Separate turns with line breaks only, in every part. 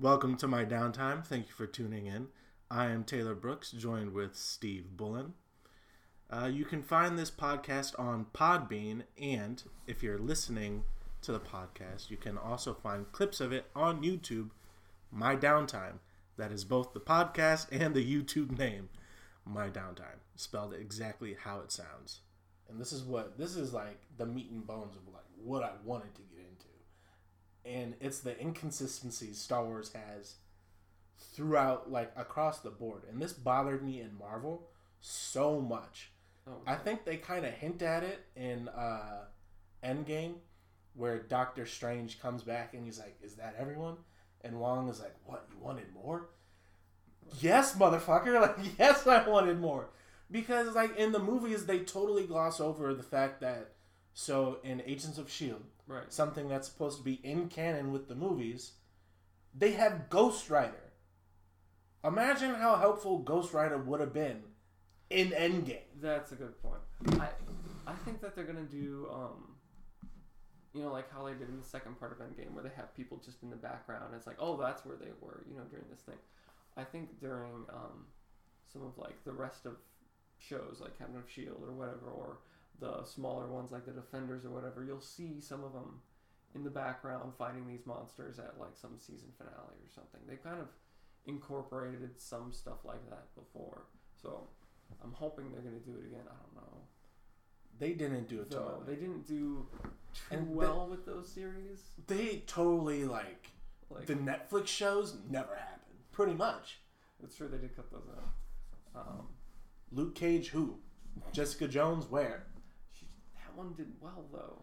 Welcome to my downtime. Thank you for tuning in. I am Taylor Brooks, joined with Steve Bullen. Uh, you can find this podcast on Podbean, and if you're listening to the podcast, you can also find clips of it on YouTube. My downtime. That is both the podcast and the YouTube name. My downtime, spelled exactly how it sounds. And this is what this is like the meat and bones of like what I wanted to into, and it's the inconsistencies Star Wars has throughout like across the board, and this bothered me in Marvel so much.
Oh,
I think they kind of hint at it in uh, Endgame, where Doctor Strange comes back and he's like, "Is that everyone?" And Wong is like, "What? You wanted more?" Yes, motherfucker. Like, yes, I wanted more. Because like in the movies, they totally gloss over the fact that so in Agents of Shield,
right.
something that's supposed to be in canon with the movies, they have Ghost Rider. Imagine how helpful Ghost Rider would have been in Endgame.
That's a good point. I I think that they're gonna do um, you know, like how they did in the second part of Endgame, where they have people just in the background. It's like, oh, that's where they were, you know, during this thing. I think during um, some of like the rest of shows, like Captain of Shield or whatever, or the smaller ones like the Defenders or whatever, you'll see some of them in the background fighting these monsters at like some season finale or something. They've kind of incorporated some stuff like that before, so I'm hoping they're gonna do it again. I don't know.
They didn't do it
So they didn't do too
And
well with those series.
They totally like
Like
the Netflix shows never happened. Pretty much.
it's true they did cut those out. Um,
Luke Cage, who? Jessica Jones, where?
One did well though.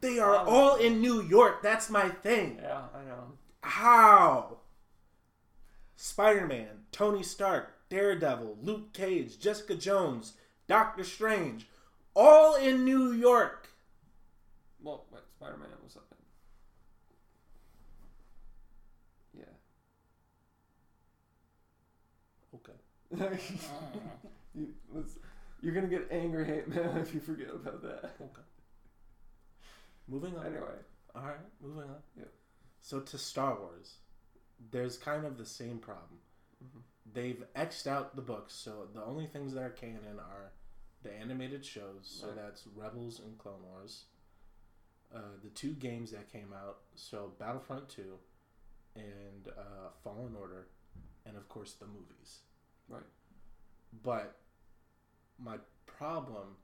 They are all in New York. That's my thing.
Yeah, I know.
How? Spider Man, Tony Stark, Daredevil, Luke Cage, Jessica Jones, Doctor Strange, all in New York.
Well, wait, Spider Man was up in. Yeah.
Okay.
you, let's, you're gonna get angry, hate mail if you forget about that.
Okay. Moving on.
Anyway,
All right, moving on.
Yep.
So to Star Wars, there's kind of the same problem.
Mhm.
They've xed out the books, so the only things that are canon are the animated shows. So
Right.
that's Rebels and Clone Wars. Uh, the two games that came out, so Battlefront Two, and uh, Fallen Order, and of course the movies.
Right.
But my problem,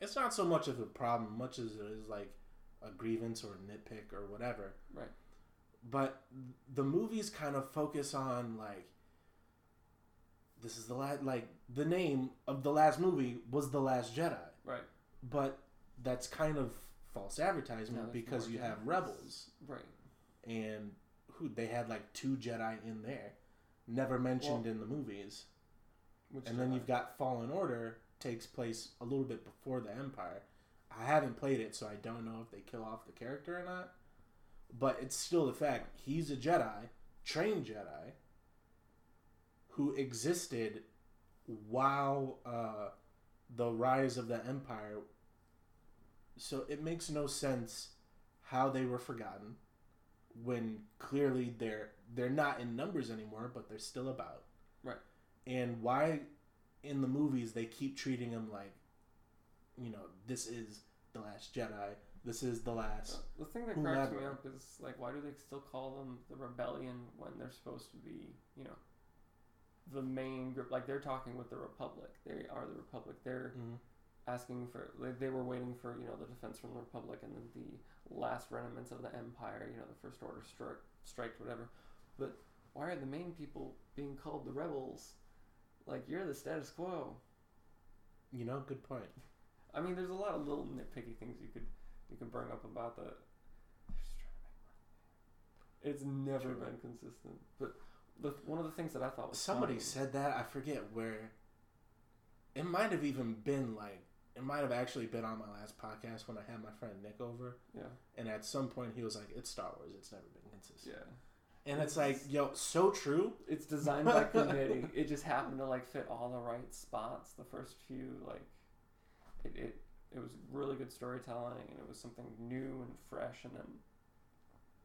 it's not so much of a problem, much as it is like a grievance or a nitpick or whatever.
Right.
But the movies kind of focus on like this is the last like the name of the last movie was the last Jedi,
right,
but that's kind of false advertisement because you have Rebels
right.
and who they had like two Jedi in there, never mentioned
Well,
in the movies.
Which
And then you've got Fallen Order takes place a little bit before the Empire. I haven't played it, so I don't know if they kill off the character or not. But it's still the fact he's a Jedi, trained Jedi, who existed while uh, the rise of the Empire. So it makes no sense how they were forgotten when clearly they're they're not in numbers anymore, but they're still about. And why in the movies they keep treating him like, you know, this is the last Jedi. This is the last.
The thing that cracks me up is like, why do they still call them the rebellion when they're supposed to be, you know, the main group? Like they're talking with the Republic. They are the Republic. They're
Mhm.
asking for. Like, they were waiting for you know the defense from the Republic and then the last remnants of the Empire. You know, the First Order strike, strike, whatever. But why are the main people being called the rebels? Like you're the status quo.
You know, good point.
I mean, there's a lot of little nitpicky things you could you can bring up about that. They're just trying to make money. It's never
True.
been consistent. But the one of the things that I thought was
Somebody
funny-
said that I forget where. It might have even been like it might have actually been on my last podcast when I had my friend Nick over,
yeah,
and at some point he was like, "It's Star Wars. It's never been consistent."
yeah.
And it's like, yo, so true.
It's designed by committee. It just happened to like fit all the right spots. The first few like, it it, it was really good storytelling and it was something new and fresh and then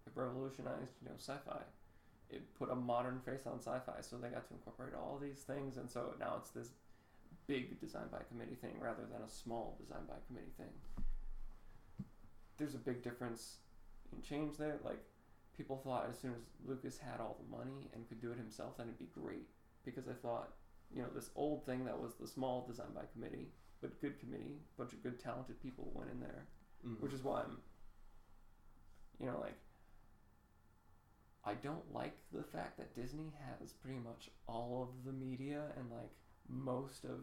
it revolutionized you know sci-fi. it put a modern face on sci-fi, so they got to incorporate all these things, and so now it's this big design by committee thing rather than a small design by committee thing. There's a big difference in change there. Like people thought as soon as Lucas had all the money and could do it himself, then it'd be great because I thought, you know, this old thing that was the small design by committee, but good committee, bunch of good talented people went in there,
Mm.
which is why I'm, you know, like. I don't like the fact that Disney has pretty much all of the media and like most of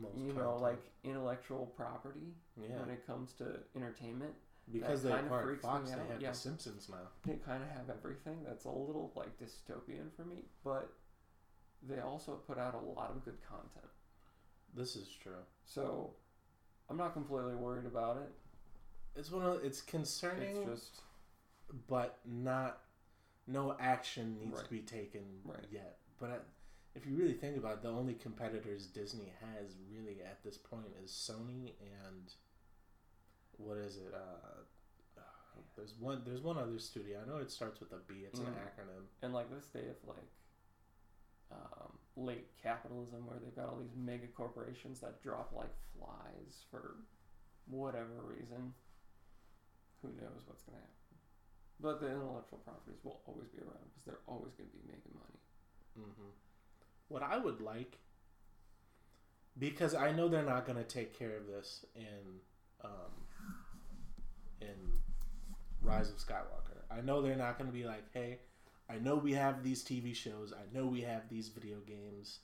Most
you know
content.
like intellectual property
yeah,
when it comes to entertainment.
Because they
kind of
acquired Fox, they have
yeah.
The Simpsons now.
They kind of have everything. That's a little like dystopian for me, but they also put out a lot of good content.
This is true.
So I'm not completely worried about it.
It's one of it's concerning,
It's just
but not. No action needs
Right.
to be taken
Right.
yet. But I, if you really think about it, the only competitors Disney has really at this point is Sony and what is it? Uh, there's one. There's one other studio. I know it starts with a B. It's an
Mm.
acronym.
and like this day of like um, late capitalism where they've got all these mega corporations that drop like flies for whatever reason. Who knows what's gonna happen? But the intellectual properties will always be around because they're always gonna be making money.
hmm What I would like, because I know they're not going to take care of this in um, in Rise of Skywalker. I know they're not going to be like, hey, I know we have these TV shows. I know we have these video games.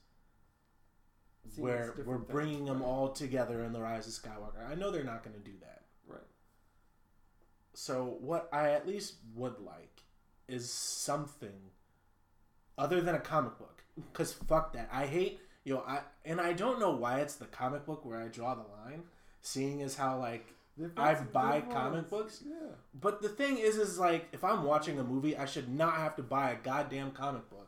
See,
where we're
things,
bringing them
right?
all together in the Rise of Skywalker. I know they're not going to do that.
Right.
So what I at least would like is something other than a comic book. Cause fuck that. I hate you know I and I don't know why it's the comic book where I draw the line. Seeing as how like I buy comic books.
Yeah.
But the thing is, is like if I'm watching a movie, I should not have to buy a goddamn comic book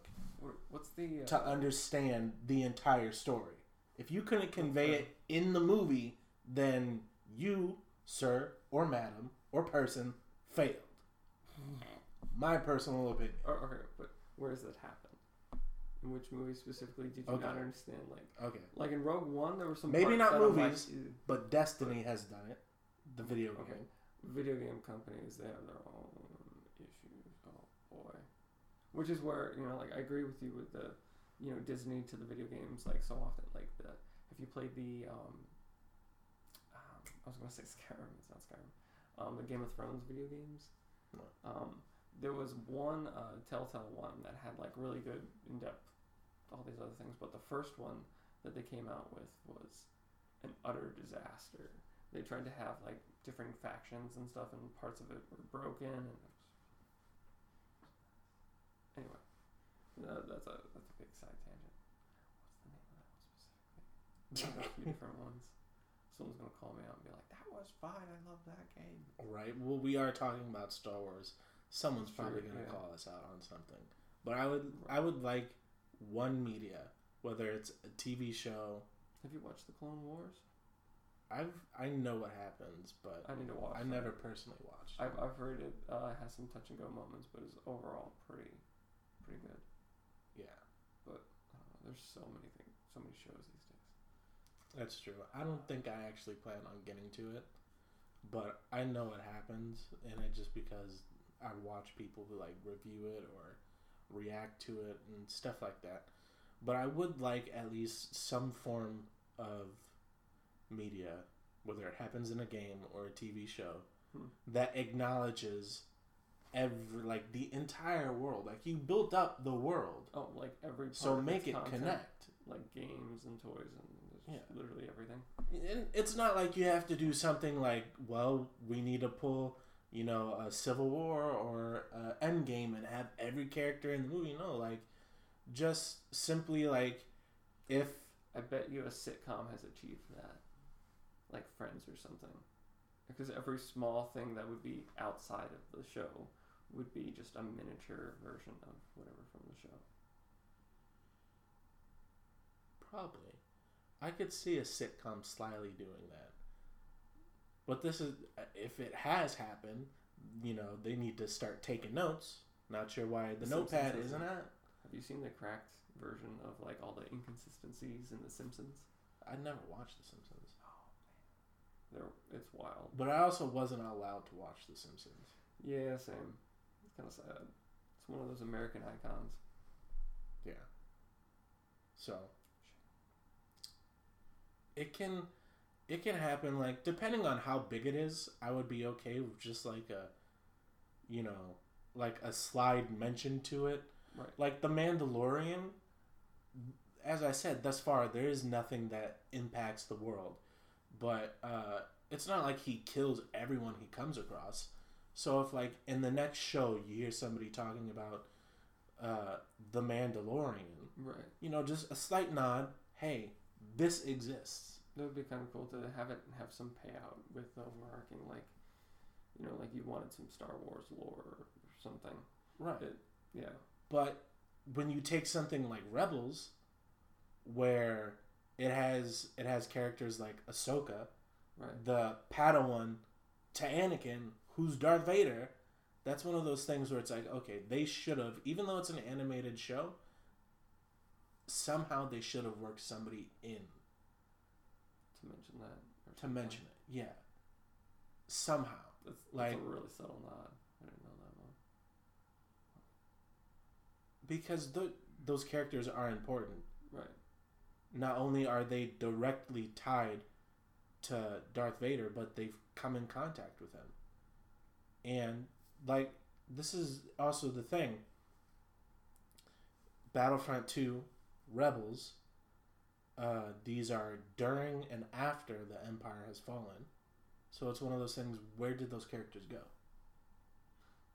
What's the uh,
to understand the entire story. If you couldn't convey it in the movie, then you, sir or madam or person, failed. My personal opinion.
Or, okay, but where does that happen? In which movie specifically did you
Okay.
not understand? Like,
Okay,
like in Rogue One, there were some
Maybe not movies.
Like,
but Destiny has done it. The video game.
Okay. Video game companies, they have their own issues. Oh boy. Which is where you know, like, I agree with you with the, you know, Disney to the video games like so often. Like the, if you played the, um, um I was gonna say Skyrim. It's not Skyrim. Um, the Game of Thrones video games.
No.
Um, there was one uh, Telltale one that had like really good in depth, all these other things. But the first one that they came out with was an utter disaster. They tried to have like different factions and stuff, and parts of it were broken. And it was... anyway, that, that's a that's a big side tangent. What's the name of that one specifically? There's a few different ones. Someone's gonna call me out and be like, "That was fine. I love that game."
Right. Well, we are talking about Star Wars. Someone's
Sure,
probably going to
yeah.
call us out on something. But I would, I would like one media, whether it's a TV show.
Have you watched the Clone Wars?
I've, I know what happens, but
I need to watch.
I never personally watched.
I've, I've heard it uh, has some touch and go moments, but is overall pretty pretty good.
yeah,
know, there's so many things, so many shows these days.
that's true. I don't think I actually plan on getting to it, but I know it happens, and it just because I watch people who like review it or react to it and stuff like that. But I would like at least some form of media, whether it happens in a game or a TV show,
Hmm.
that acknowledges every like the entire world. Like you built up the world,
Oh, like every part
so make it
content,
connect.
like games and toys and
Yeah.
literally everything.
And it's not like you have to do something like, well, we need to pull, you know, a Civil War or uh, Endgame and have every character in the movie. No, like, just simply like, if
I bet you a sitcom has achieved that, like Friends or something, because every small thing that would be outside of the show would be just a miniature version of whatever from the show.
probably, I could see a sitcom slyly doing that. But this is, if it has happened, you know, they need to start taking notes. Not sure why the notepad isn't
it.
at.
Have you seen the cracked version of like all the inconsistencies in The Simpsons?
I never watched The Simpsons, Oh man,
They're, it's wild.
but I also wasn't allowed to watch The Simpsons.
Yeah, same. It's kind of sad. It's one of those American icons.
Yeah. So it can it can happen like depending on how big it is, I would be okay with just like a you know, like a slide mention to it.
Right.
Like the Mandalorian as I said thus far there is nothing that impacts the world. But uh it's not like he kills everyone he comes across. So if like in the next show you hear somebody talking about uh the Mandalorian,
Right.
you know, just a slight nod, hey, this exists.
That would be kind of cool to have it have some payout with the overarching, like, you know, like you wanted some Star Wars lore or something.
Right.
It- Yeah.
But when you take something like Rebels, where it has it has characters like Ahsoka,
Right.
the Padawan to Anakin, who's Darth Vader, that's one of those things where it's like, okay, they should have, even though it's an animated show, somehow they should have worked somebody in
To mention that.
to mention it. Yeah. Somehow.
That's, that's
like-
a really subtle nod. I didn't know that one.
Because th- those characters are important.
Right.
not only are they directly tied to Darth Vader, but they've come in contact with him. And like this is also the thing. Battlefront 2 Rebels uh, these are during and after the empire has fallen. So it's one of those things where did those characters go?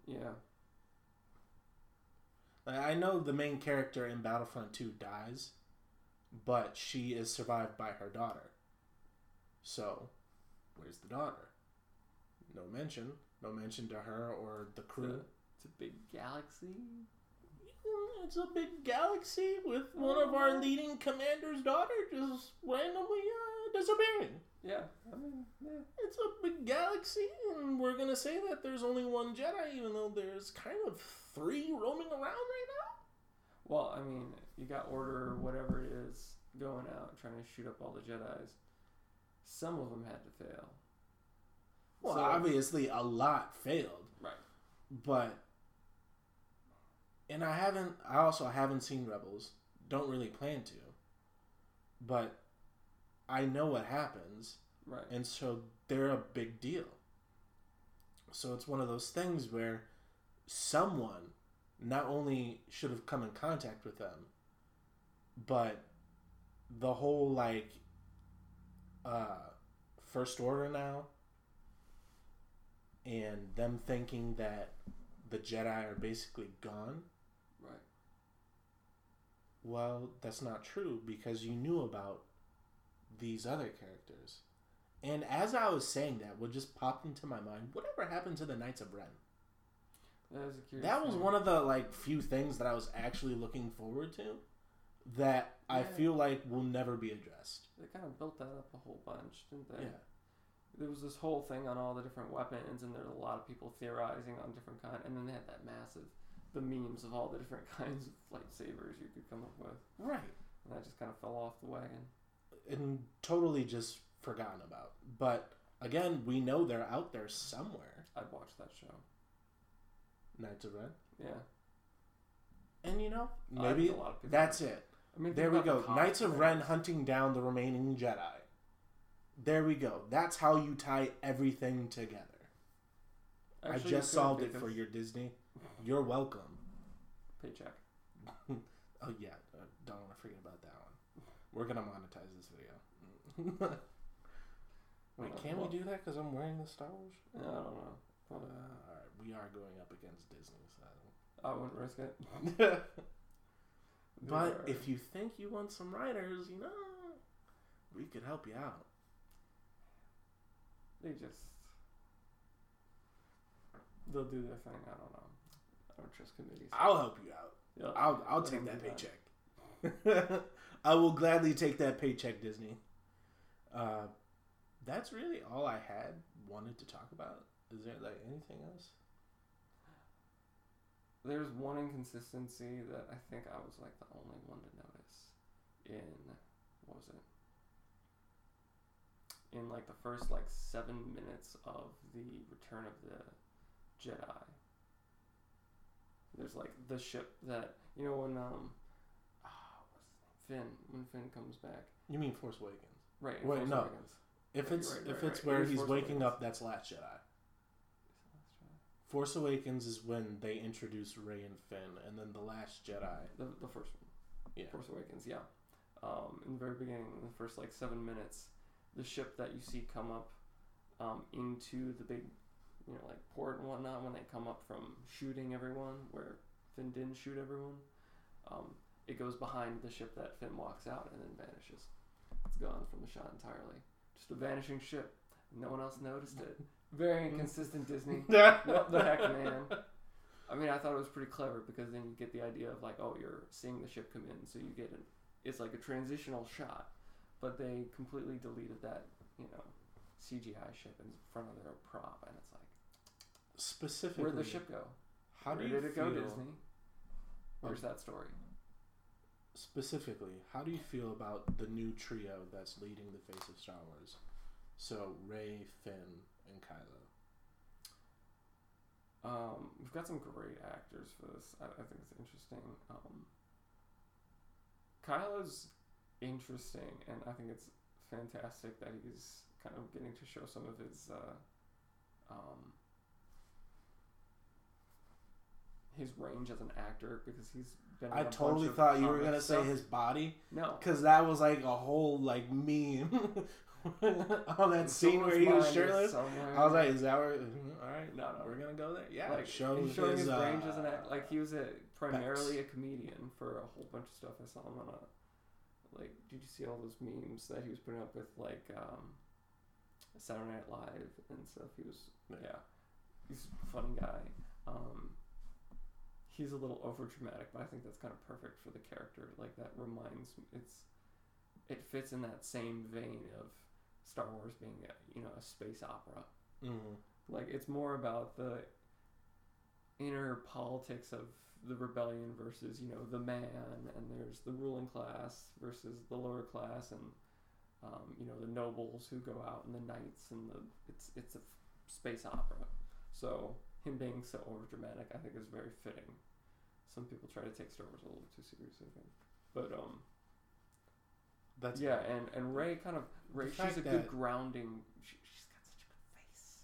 Yeah.
Like, I know the main character in Battlefront 2 dies, but she is survived by her daughter. So, where's the daughter? No mention. No mention to her or the crew.
It's a big galaxy.
It's a big galaxy with one of our leading commander's daughter just randomly uh, disappearing.
Yeah. I mean, yeah.
It's a big galaxy, and we're gonna say that there's only one Jedi, even though there's kind of three roaming around right now.
Well, I mean, you got Order, whatever it is, going out trying to shoot up all the Jedi's. Some of them had to fail.
Well,
So-
obviously, a lot failed.
Right.
but and I haven't I also haven't seen Rebels. Don't really plan to. But I know what happens
Right.
and so they're a big deal. So it's one of those things where someone not only should have come in contact with them, but the whole like uh first order now and them thinking that the Jedi are basically gone. Well, that's not true because you knew about these other characters. And as I was saying that, what just popped into my mind, whatever happened to the Knights of Ren?
That was a curious.
That was one of the like few things that I was actually looking forward to that I feel like will never be addressed.
They kind of built that up a whole bunch, didn't they?
Yeah.
There was this whole thing on all the different weapons, and there were a lot of people theorizing on different kind. And then they had that massive, the memes of all the different kinds of lightsabers you could come up with,
Right.
and that just kind of fell off the wagon.
And totally just forgotten about. But again, we know they're out there somewhere.
I'd watch that show.
Knights of Ren.
Yeah.
And you know, maybe
think a lot of
that's it.
I mean,
There we go.
the
Knights of Ren hunting down the remaining Jedi. There we go. That's how you tie everything together.
Actually,
I just solved it for your Disney. You're welcome.
paycheck.
Oh yeah, uh, don't want to forget about that one. We're gonna monetize this video. Wait, can we do that? Because I'm wearing the Star Wars.
I don't know.
Uh, all right, we are going up against Disney, so.
I wouldn't risk it.
but if you think you want some writers, you know, we could help you out.
they just they'll do their thing. I don't know. I don't trust committees.
I'll help you out.
Yeah,
I'll I'll
let
take that paycheck. I will gladly take that paycheck, Disney. Uh, that's really all I had wanted to talk about Is there like anything else?
There's one inconsistency that I think I was like the only one to notice in what was it? In like the first like seven minutes of the Return of the Jedi. There's like the ship that you know when um ah? Finn when Finn comes back.
You mean Force Awakens?
Right.
Wait,
Force
no.
Awakens.
If
Right,
it's
right,
if
right,
it's where he's
Force
waking
Awakens.
up, that's Last Jedi. Force Awakens is when they introduce Rey and Finn, and then the Last Jedi.
The, the first one.
Yeah.
Force Awakens, yeah. Um, in the very beginning, in the first like seven minutes, the ship that you see come up um, into the big, you know, like port and whatnot when they come up from shooting everyone, where Finn didn't shoot everyone, um, it goes behind the ship that Finn walks out and then vanishes. It's gone from the shot entirely. Just a vanishing ship. No one else noticed it. Very inconsistent Disney. what the heck, man? I mean, I thought it was pretty clever because then you get the idea of like, oh, you're seeing the ship come in, so you get an, it's like a transitional shot, but they completely deleted that, you know, CGI ship in front of their prop, and it's like,
Specifically,
where'd the ship go?
How do
Where
you
did it
feel?
go, Disney? Where's that story?
Specifically, how do you feel about the new trio that's leading the face of Star Wars? So Rey, Finn, and Kylo.
Um, we've got some great actors for this. I, I think it's interesting. Um, Kylo's interesting, and I think it's fantastic that he's kind of getting to show some of his uh, um, his range as an actor because he's been.
I totally thought you were gonna say his body,
No,
because that was like a whole like meme on that scene where he was shirtless. I was like, is that where? All right,
No, no.
we're gonna go there. Yeah,
like
it shows
he's showing his,
uh,
range as an act. Like he was a primarily a comedian for a whole bunch of stuff. I saw him on a like. Did you see all those memes that he was putting up with like um, Saturday Night Live and stuff? He was
Yeah.
yeah, he's a funny guy. Um, he's a little over dramatic, but I think that's kind of perfect for the character. Like that reminds me, it's it fits in that same vein of Star Wars being a, you know a space opera.
mhm.
Like it's more about the inner politics of the rebellion versus you know the man, and there's the ruling class versus the lower class, and um, you know the nobles who go out and the knights, and the it's it's a f- space opera. So him being so overdramatic, I think is very fitting. Some people try to take Star Wars a little too seriously, I think. but um,
That's
yeah, and and Rey kind of
Rey.
She's a good grounding. She, she's got such a good face.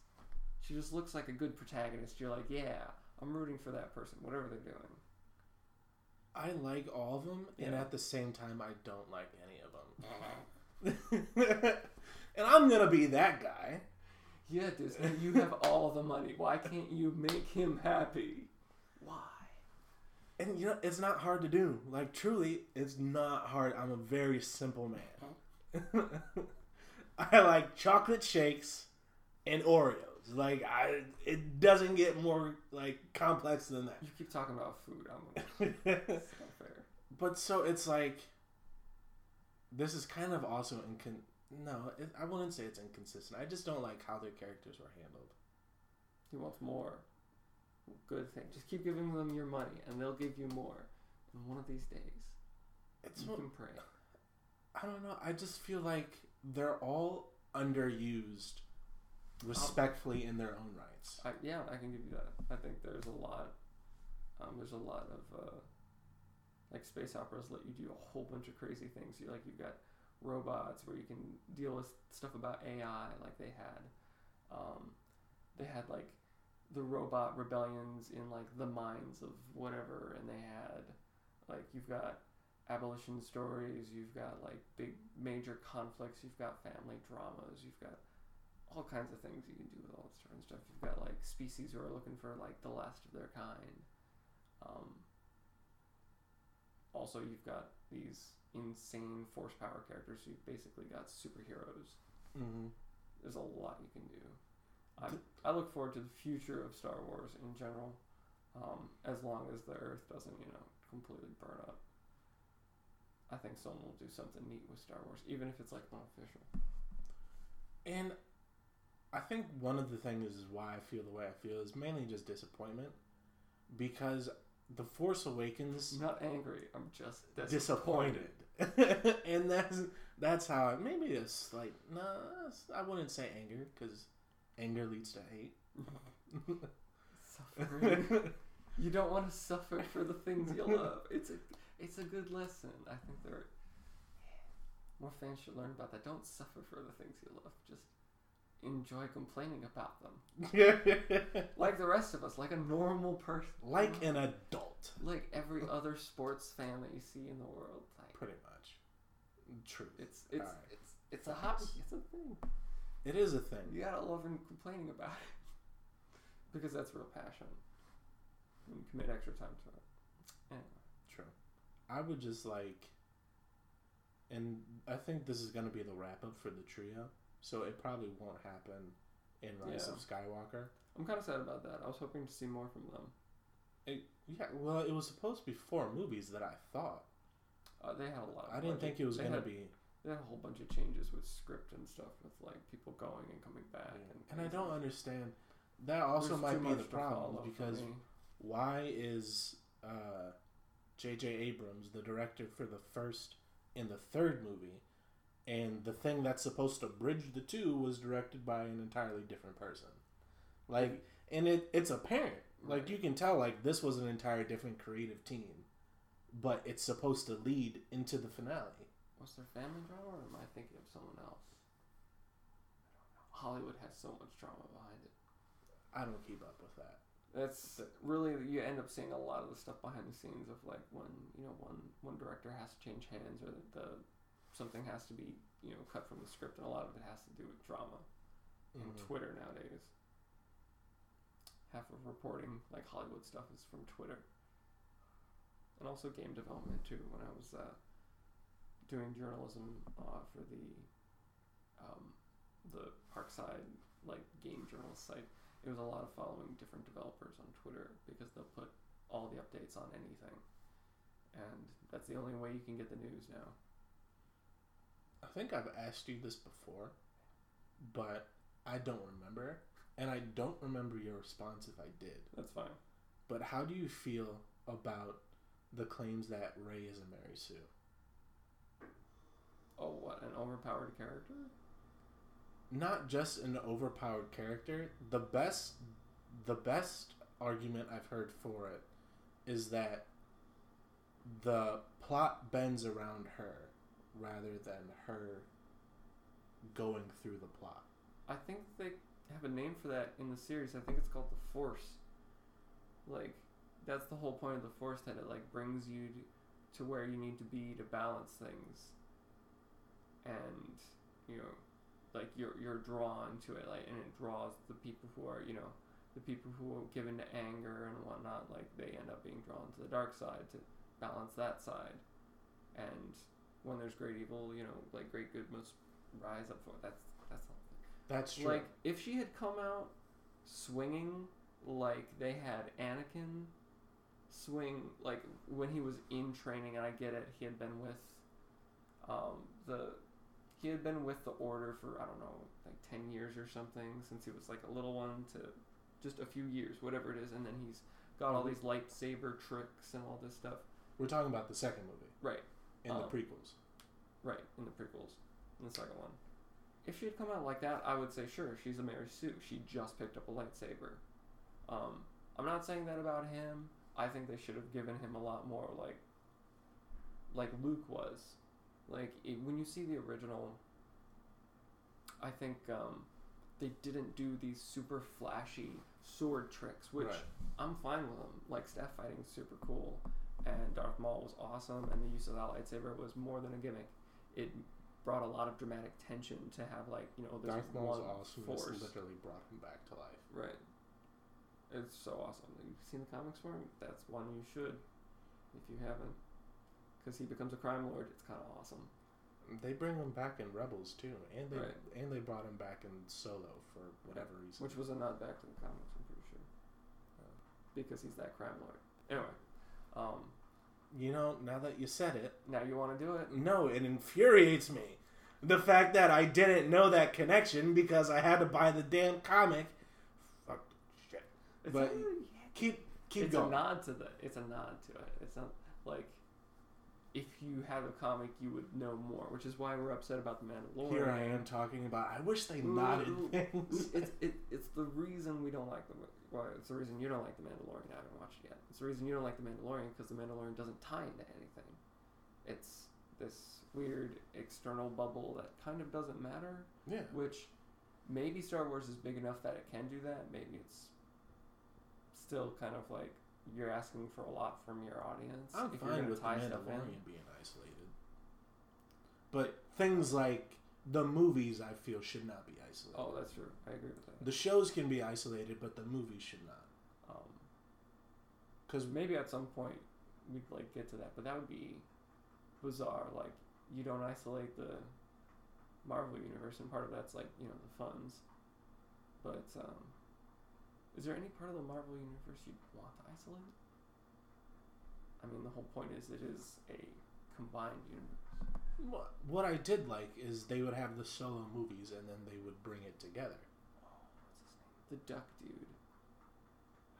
She just looks like a good protagonist. You're like, yeah, I'm rooting for that person, whatever they're doing.
I like all of them, and at the same time, I don't like any of them. and I'm gonna be that guy.
Yeah, Disney, you have all the money. Why can't you make him happy? Why?
And you know, it's not hard to do. Like truly, it's not hard. I'm a very simple man. Oh. I like chocolate shakes and Oreos. Like I, it doesn't get more like complex than that.
You keep talking about food. I'm. It's not fair.
but so it's like, this is kind of also incon. No, it, I wouldn't say it's inconsistent. I just don't like how their characters were handled.
He wants more. Good thing. Just keep giving them your money, and they'll give you more. And one of these days,
It's
you
what-
can pray.
I don't know. I just feel like they're all underused respectfully in their own rights.
I, yeah, I can give you that. I think there's a lot. Um, there's a lot of uh, like space operas let you do a whole bunch of crazy things. You like you've got robots where you can deal with stuff about AI, like they had. Um, they had like the robot rebellions in like the mines of whatever, and they had like you've got abolition stories. You've got like big major conflicts. You've got family dramas. You've got all kinds of things you can do with all this stuff. You've got like species who are looking for like the last of their kind. Um, also, you've got these insane force power characters. You've basically got superheroes.
Mm-hmm.
There's a lot you can do. I, I look forward to the future of Star Wars in general, um, as long as the Earth doesn't, you know, completely burn up. I think someone will do something neat with Star Wars, even if it's like unofficial.
And I think one of the things is why I feel the way I feel is mainly just disappointment, because the Force Awakens
I'm not angry. I'm just
disappointed, and that's that's how I, maybe it's like no, I wouldn't say anger because anger leads to hate.
Suffering. you don't want to suffer for the things you love. It's a it's a good lesson. I think there are, more fans should learn about that. Don't suffer for the things you love. Just enjoy complaining about them. like the rest of us, like a normal person.
like an adult,
like every other sports fan that you see in the world. Like
pretty much. Truth.
it's it's
Alright.
it's it's a hobby. It's a thing.
It is a thing.
You gotta love and complaining about it. because that's real passion. And you commit extra time to it. Anyway.
True. I would just like, and I think this is going to be the wrap up for the trio, so it probably won't happen in Rise
Yeah.
of Skywalker.
I'm kind of sad about that. I was hoping to see more from them.
It, yeah, well, it was supposed to be four movies that I thought.
Uh, they had a lot. Of
I didn't
budget.
think it was
They
going to
had-
be.
They had a whole bunch of changes with script and stuff, with like people going and coming back. And,
And I don't understand. That also
There's
might be the problem because why is uh, J.J. Abrams the director for the first and the third movie, and the thing that's supposed to bridge the two was directed by an entirely different person? Like, and it it's apparent. Like
Right.
you can tell, like this was an entire different creative team, but it's supposed to lead into the finale.
was there family drama, or am I thinking of someone else? Hollywood has so much drama behind it.
I don't keep up with that.
That's really you end up seeing a lot of the stuff behind the scenes of like when you know one one director has to change hands or that the something has to be you know cut from the script and a lot of it has to do with drama and
Mhm.
Twitter nowadays. Half of reporting like Hollywood stuff is from Twitter, and also game development too. When I was uh, doing journalism uh, for the um, the Parkside like game journalist site, it was a lot of following different developers on Twitter because they'll put all the updates on anything, and that's the only way you can get the news now.
I think I've asked you this before, but I don't remember. And I don't remember your response if I did.
That's fine.
But how do you feel about the claims that Rey is a Mary Sue?
Oh, what an overpowered character!
Not just an overpowered character. The best the best argument I've heard for it is that the plot bends around her rather than her going through the plot.
I think they have a name for that in the series. I think it's called the Force. Like, that's the whole point of the Force that it like brings you to, to where you need to be to balance things. And you know, like you're you're drawn to it, like, and it draws the people who are you know the people who are given to anger and whatnot. Like they end up being drawn to the dark side to balance that side. And when there's great evil, you know, like great good must rise up for it. That's that's.
That's true.
Like if she had come out swinging like they had Anakin swing like when he was in training and I get it he had been with um the he had been with the order for I don't know like 10 years or something since he was like a little one to just a few years whatever it is and then he's got all
Mhm.
these lightsaber tricks and all this stuff
We're talking about the second movie
right
in the
Um,
prequels.
Right, in the prequels, in the second one. If she had come out like that, I would say sure, she's a Mary Sue. She just picked up a lightsaber. Um, I'm not saying that about him. I think they should have given him a lot more like, like Luke was. Like it, when you see the original, I think um, they didn't do these super flashy sword tricks, which
Right.
I'm fine with them. Like staff fighting is super cool, and Darth Maul was awesome, and the use of that lightsaber was more than a gimmick. It brought a lot of dramatic tension to have like you know there's
Darth Maul's
one
awesomeness
force.
literally brought him back to life.
Right. It's so awesome. You've seen the comics for him? That's one you should, if you haven't, because he becomes a crime lord. It's kind of awesome.
They bring him back in Rebels too, and they
Right.
and they brought him back in Solo for whatever reason.
Which was a nod back to the comics, I'm pretty sure. Because he's that crime lord. Anyway, um,
you know, now that you said it,
now you want to do it?
no, it infuriates me. the fact that I didn't know that connection because I had to buy the damn comic. Fuck shit.
It's
But
not-
keep keep
it's
going.
a nod to the. It's a nod to it. It's not like if you had a comic, you would know more, which is why we're upset about the Mandalorian.
Here I am talking about. I wish they
Ooh,
nodded
ooh,
things.
it's it, it's the reason we don't like the well, it's the reason you don't like the Mandalorian. I haven't watched it yet. It's the reason you don't like the Mandalorian because the Mandalorian doesn't tie into anything. It's this weird external bubble that kind of doesn't matter.
yeah.
Which maybe Star Wars is big enough that it can do that. Maybe it's still kind of like you're asking for a lot from your audience.
I'm
if you're
fine with the
tie stuff in.
Mandalorian being isolated, but things like the movies, I feel, should not be isolated.
Oh, that's true. I agree with that.
The shows can be isolated, but the movies should not.
Um,
Because
maybe at some point we'd like get to that, but that would be bizarre. Like you don't isolate the Marvel universe, and part of that's like you know the funds. But um, is there any part of the Marvel universe you'd want to isolate? I mean, the whole point is it is a combined universe.
what, what I did like is they would have the solo movies and then they would bring it together. Oh, what's his name?
The Duck dude,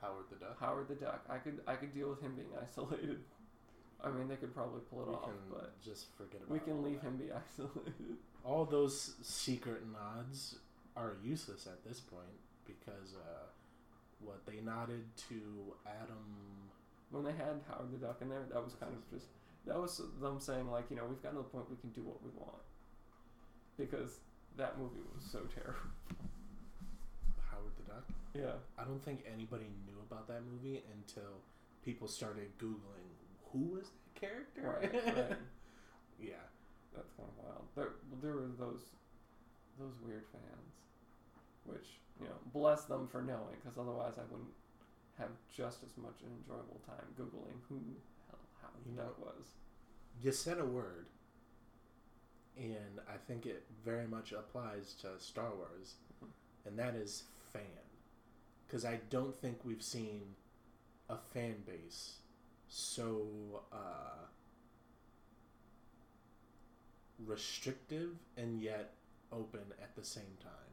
Howard the Duck.
Howard the Duck. I could I could deal with him being isolated. I mean, they could probably pull it
we
off,
can
but
just forget about.
we can
all
leave
that.
him be isolated.
All those secret nods are useless at this point because uh, what they nodded to Adam.
when they had Howard the Duck in there, that was kind of just that was them saying like, you know, we've gotten to the point we can do what we want because that movie was so terrible.
Howard the Duck.
Yeah,
I don't think anybody knew about that movie until people started googling who was that character.
right, right.
yeah,
That's kind of wild. There, there were those those weird fans, which you know, bless them for knowing, because otherwise I wouldn't have just as much an enjoyable time googling who hell how
You
Duck was.
you said a word, and I think it very much applies to Star Wars, and that is fan. Because I don't think we've seen a fan base so uh, restrictive and yet open at the same time.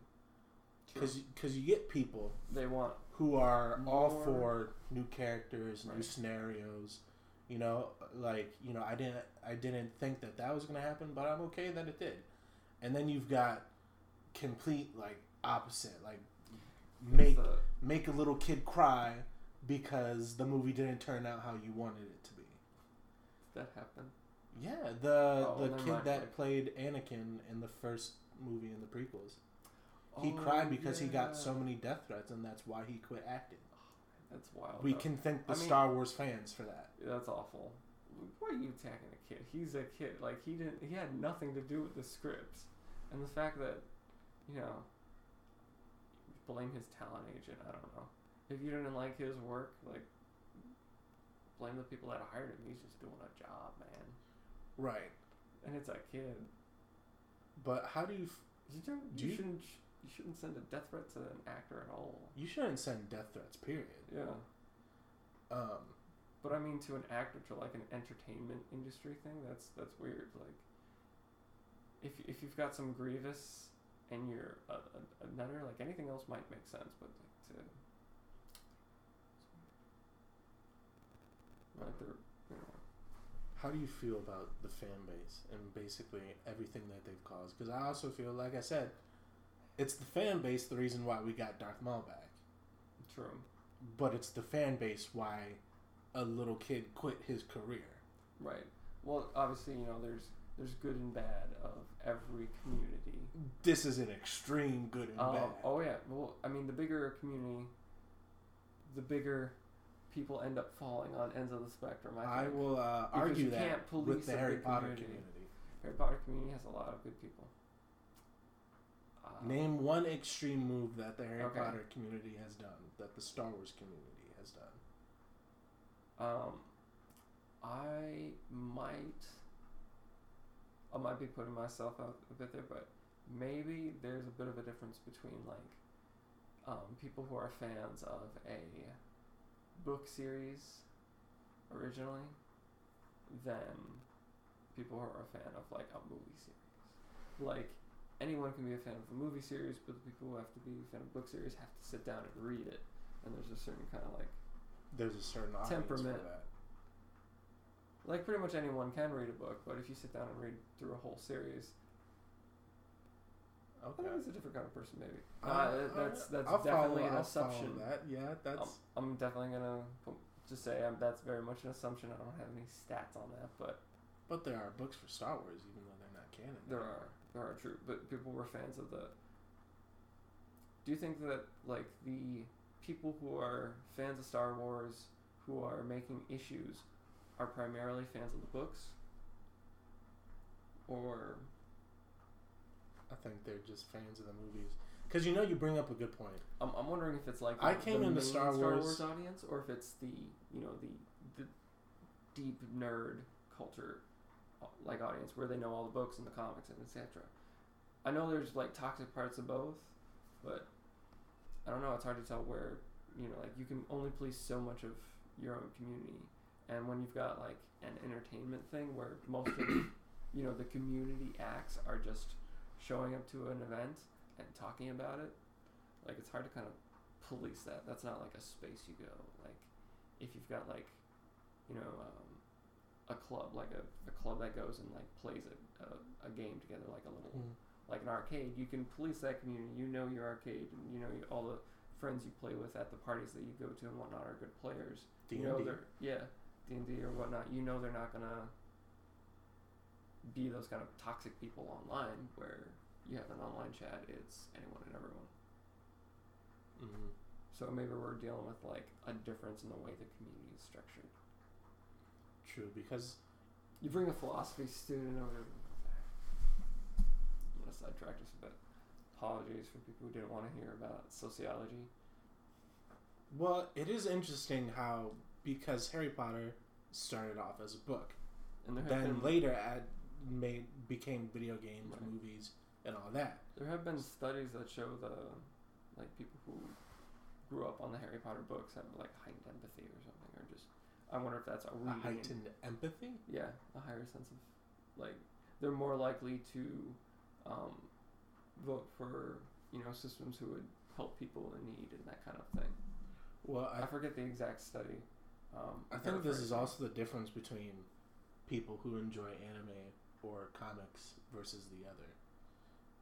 Because you get people
They want
who are all for new characters, new
Right.
scenarios. You know, like you know, I didn't, I didn't think that that was gonna happen, but I'm okay that it did. And then you've got complete like opposite, like make
the,
make a little kid cry because the movie didn't turn out how you wanted it to be.
that happened.
Yeah, the
Oh,
the kid that played Anakin in the first movie in the prequels. He
Oh,
cried because he got so many death threats, and that's why he quit acting.
That's wild.
we
though.
can thank the
I mean-
Star Wars fans for that.
That's awful. Why are you attacking a kid? He's a kid. Like he didn't. He had nothing to do with the scripts, and the fact that, you know, blame his talent agent. I don't know. If you didn't like his work, like, blame the people that hired him. He's just doing a job, man.
Right.
And it's a kid.
But how do you? F-
You,
Do
you,
you-
shouldn't. You shouldn't send a death threat to an actor at all.
you shouldn't send death threats. Period.
Yeah.
Um.
But I mean, to an actor, to like an entertainment industry thing, that's that's weird. Like, if if you've got some grievous and you're a, a, a nutter, like anything else might make sense, but like to like they're you know
How do you feel about the fan base and basically everything that they've caused? Because I also feel, like I said, it's the fan base the reason why we got Darth Maul back,
true.
but it's the fan base why a little kid quit his career.
Right. Well, obviously, you know, there's there's good and bad of every community.
This is an extreme good and
Oh,
bad.
oh yeah. Well, I mean, the bigger a community, the bigger people end up falling on ends of the spectrum. I,
I will uh, argue that with the Harry Potter
community.
community.
Harry Potter community has a lot of good people.
Name one extreme move that the Harry
Okay.
Potter community has done, that the Star Wars community has done.
Um, I might, I might be putting myself out a bit there, but maybe there's a bit of a difference between like, um, people who are fans of a book series originally, than people who are a fan of like a movie series. like anyone can be a fan of a movie series, but the people who have to be a fan of book series have to sit down and read it, and there's a certain kind of like
There's a certain
Temperament. like pretty much anyone can read a book, but if you sit down and read through a whole series, I
Okay.
think it's a different kind of person, maybe.
Uh,
Uh, that's that's
I'll
definitely
follow,
an
I'll
assumption.
That. Yeah, that's.
I'm, I'm definitely gonna just say um, that's very much an assumption. I don't have any stats on that, but
but there are books for Star Wars, even though they're not canon.
there are are true. But people were fans of the. Do you think that like the people who are fans of Star Wars who are making issues are primarily fans of the books? Or
I think they're just fans of the movies. Because you know, you bring up a good point.
I'm, I'm wondering if it's like
I
the-
came
the
into
main
Star Wars-
Wars audience, or if it's the you know the the deep nerd culture like audience where they know all the books and the comics and etc. I know there's like toxic parts of both, but I don't know. It's hard to tell where you know like you can only please so much of your own community, and when you've got like an entertainment thing where most of you know the community acts are just showing up to an event and talking about it like it's hard to kind of police that that's not like a space you go like if you've got like you know um, a club like a, a club that goes and like plays a, a, a game together like a little like an arcade you can police that community you know your arcade and you know you, all the friends you play with at the parties that you go to and whatnot are good players
D
you know
and D.
they're yeah d&d or whatnot you know they're not gonna be those kind of toxic people online where you have an online chat it's anyone and everyone
Mm-hmm.
so maybe we're dealing with like a difference in the way the community is structured.
True, because
You bring a philosophy student over. I'm gonna sidetrack just a bit. Apologies for people who didn't want to hear about sociology.
well, it is interesting how because Harry Potter started off as a book,
And there
then
been
later ad made became video games,
Right.
movies, and all that.
there have been studies that show the like people who grew up on the Harry Potter books have like heightened empathy or something, or just I wonder if that's a
A heightened empathy.
yeah, a higher sense of like they're more likely to um, vote for you know systems who would help people in need and that kind of thing.
Well,
I,
I,
forget the exact study. Um,
I think this is also the difference between people who enjoy anime or comics versus the other.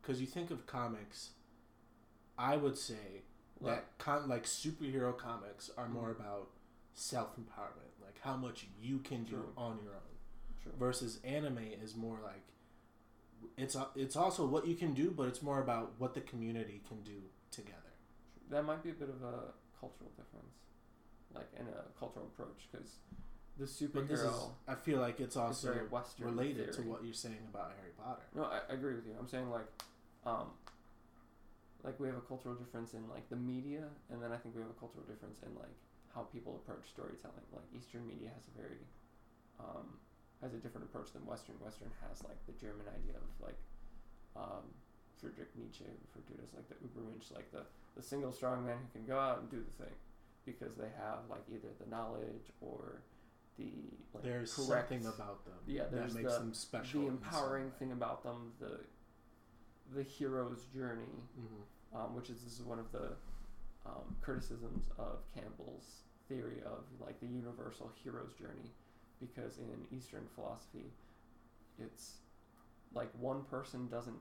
Because you think of comics, I would say
Well,
that con- like superhero comics are more
Mhm.
about self empowerment, like how much you can do
True.
on your own.
True.
Versus anime is more like it's it's also what you can do, but it's more about what the community can do together.
that might be a bit of a cultural difference, like in a cultural approach, because the
But this is,
superhero
I feel like it's also
very Western
related to what you're saying about Harry Potter.
No, I, I agree with you. I'm saying like, um, like we have a cultural difference in like the media, and then I think we have a cultural difference in like how people approach storytelling. Like Eastern media has a very, um, has a different approach than Western. Western has like the German idea of like, um, Friedrich Nietzsche referred to it as like the Ubermensch, like the the single strong man who can go out and do the thing, because they have like either the knowledge or the like
There's
correct
something about them
Yeah,
that makes
the-
them special.
the empowering thing about them, the the hero's journey,
hmm
um, which is, this is one of the um, criticisms of Campbell's theory of like the universal hero's journey, because in Eastern philosophy, it's like one person doesn't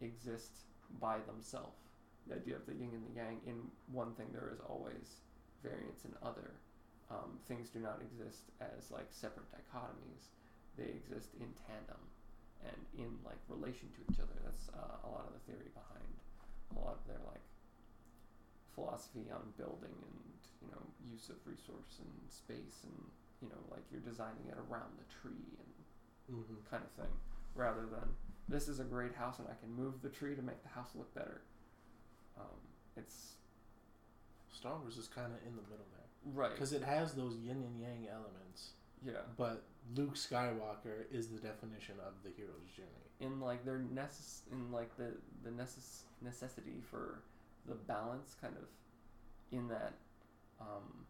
exist by themselves. The idea of the yin and the yang in one thing there is always variance in other. Um, things do not exist as like separate dichotomies; they exist in tandem and in like relation to each other. That's uh, a lot of the theory behind a lot of their like philosophy on building and you know use of resource and space and you know like you're designing it around the tree and
hmm
kind of thing rather than this is a great house and I can move the tree to make the house look better. Um, it's
Star Wars is kind of in the middle there
right.
because it has those yin and yang elements,
Yeah.
but Luke Skywalker is the definition of the hero's journey.
in like their necess in like the the necess- necessity for the balance kind of in that um,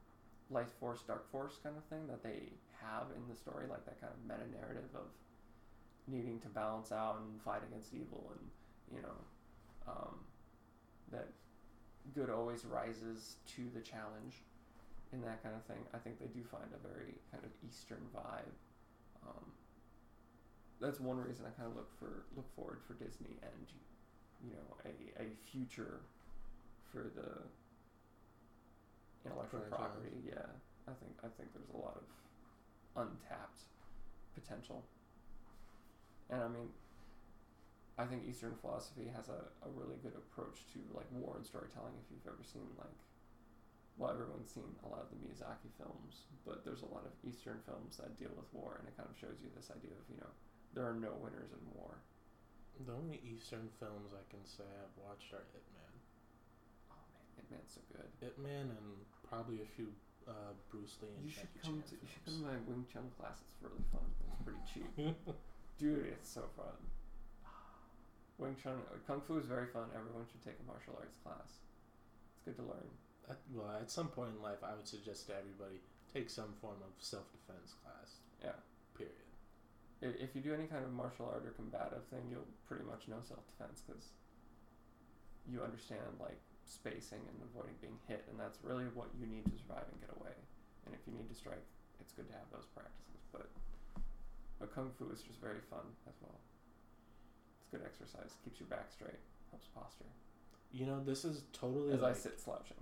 light force dark force kind of thing that they have in the story like that kind of meta narrative of needing to balance out and fight against evil, and you know, um, that good always rises to the challenge, and that kind of thing. I think they do find a very kind of Eastern vibe. Um, that's one reason I kind of look for look forward for Disney and you know a, a future for the intellectual
Franchise.
property. Yeah, I think I think there's a lot of untapped potential, and I mean, I think Eastern philosophy has a, a really good approach to like war and storytelling. If you've ever seen like, well, everyone's seen a lot of the Miyazaki films, but there's a lot of Eastern films that deal with war, and it kind of shows you this idea of you know there are no winners in war.
The only Eastern films I can say I've watched are Ip Man.
Man's so good.
Ip Man and probably a few uh, Bruce Lee and
You should come
Chan
to you should come to my Wing Chun class. It's really fun. It's pretty cheap, dude. It's so fun. Wing Chun, uh, Kung Fu is very fun. Everyone should take a martial arts class. It's good to learn.
At, well, at some point in life, I would suggest to everybody take some form of self defense class.
Yeah.
Period.
If you do any kind of martial art or combative thing, you'll pretty much know self defense because you understand like spacing and avoiding being hit, and that's really what you need to survive and get away. And if you need to strike, it's good to have those practices. But but kung fu is just very fun as well. It's good exercise, keeps your back straight, helps posture.
You know, this is totally
As I sit slouching.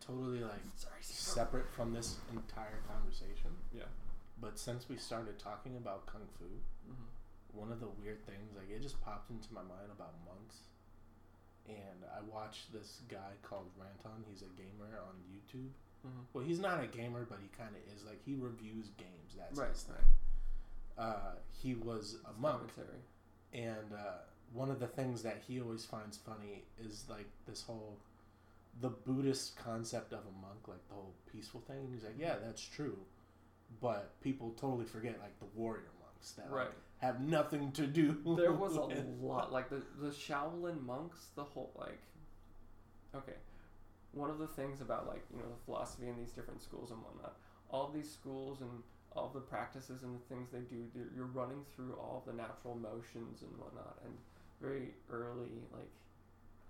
totally like
Sorry,
separate from this entire conversation.
Yeah.
But since we started talking about kung fu,
hmm
one of the weird things like it just popped into my mind about monks. And I watched this guy called Ranton. He's a gamer on YouTube.
hmm
Well, he's not a gamer, but he kind of is. Like he reviews games. That's
Right,
his thing. Uh, he was a monk, and uh, one of the things that he always finds funny is like this whole the Buddhist concept of a monk, like the whole peaceful thing. He's like, yeah, that's true, but people totally forget like the warrior monks that like,
Right.
Have nothing to do.
there was a
with-
lot like the the Shaolin monks the whole like okay one of the things about like you know the philosophy in these different schools and whatnot all these schools and all the practices and the things they do you're running through all the natural motions and whatnot and very early like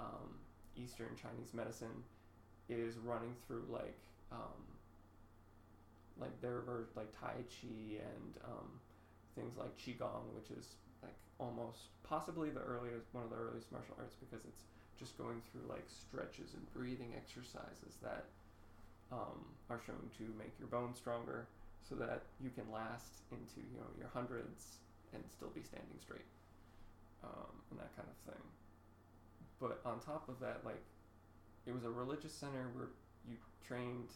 um, Eastern Chinese medicine is running through like um, like there were like Tai Chi and um, things like Qigong, which is like almost possibly the earliest one of the earliest martial arts because it's just going through like stretches and breathing exercises that um, are shown to make your bones stronger so that you can last into you know your hundreds and still be standing straight um, and that kind of thing. But on top of that like it was a religious center where you trained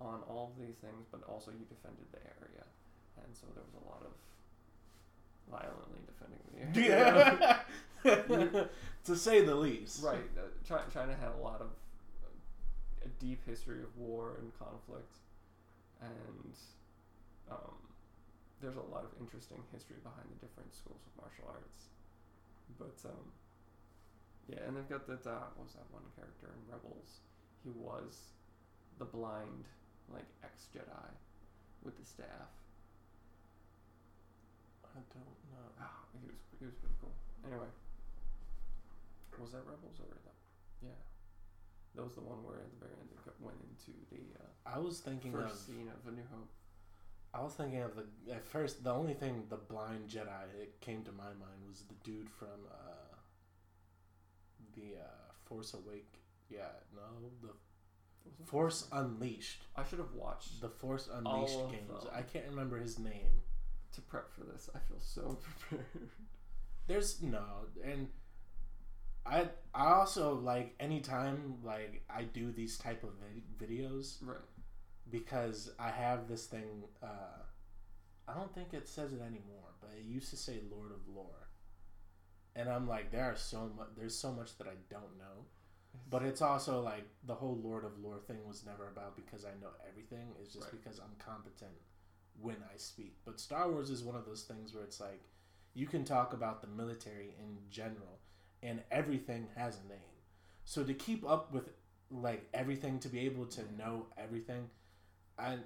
on all of these things but also you defended the area. And so there was a lot of violently defending the area.
Yeah, to say the least.
right uh, china had a lot of uh, a deep history of war and conflict and um, there's a lot of interesting history behind the different schools of martial arts. But um, yeah and they've got that uh, what was that one character in rebels? He was the blind like ex jedi with the staff
I don't know.
Ah, he was he was pretty cool. Anyway, was that Rebels or that? Yeah, that was the one where at the very end it got, went into the uh,
I was thinking of.
first scene of A New Hope.
I was thinking of the at first. The only thing the blind Jedi it came to my mind was the dude from uh, the uh, Force Awake. Yeah, no, the
What was it?
Force Unleashed.
I should have watched
The Force Unleashed
of
games.
them.
I can't remember his name.
To prep for this. I feel so prepared.
There's no, and I I also like anytime like I do these type of vid- videos
right.
because I have this thing. Uh, I don't think it says it anymore, but it used to say Lord of Lore, and I'm like, there are so much. There's so much that I don't know, but it's also like the whole Lord of Lore thing was never about because I know everything. It's just
Right.
because I'm competent when I speak. But Star Wars is one of those things where it's like you can talk about the military in general, and everything has a name. So to keep up with like everything, to be able to know everything, I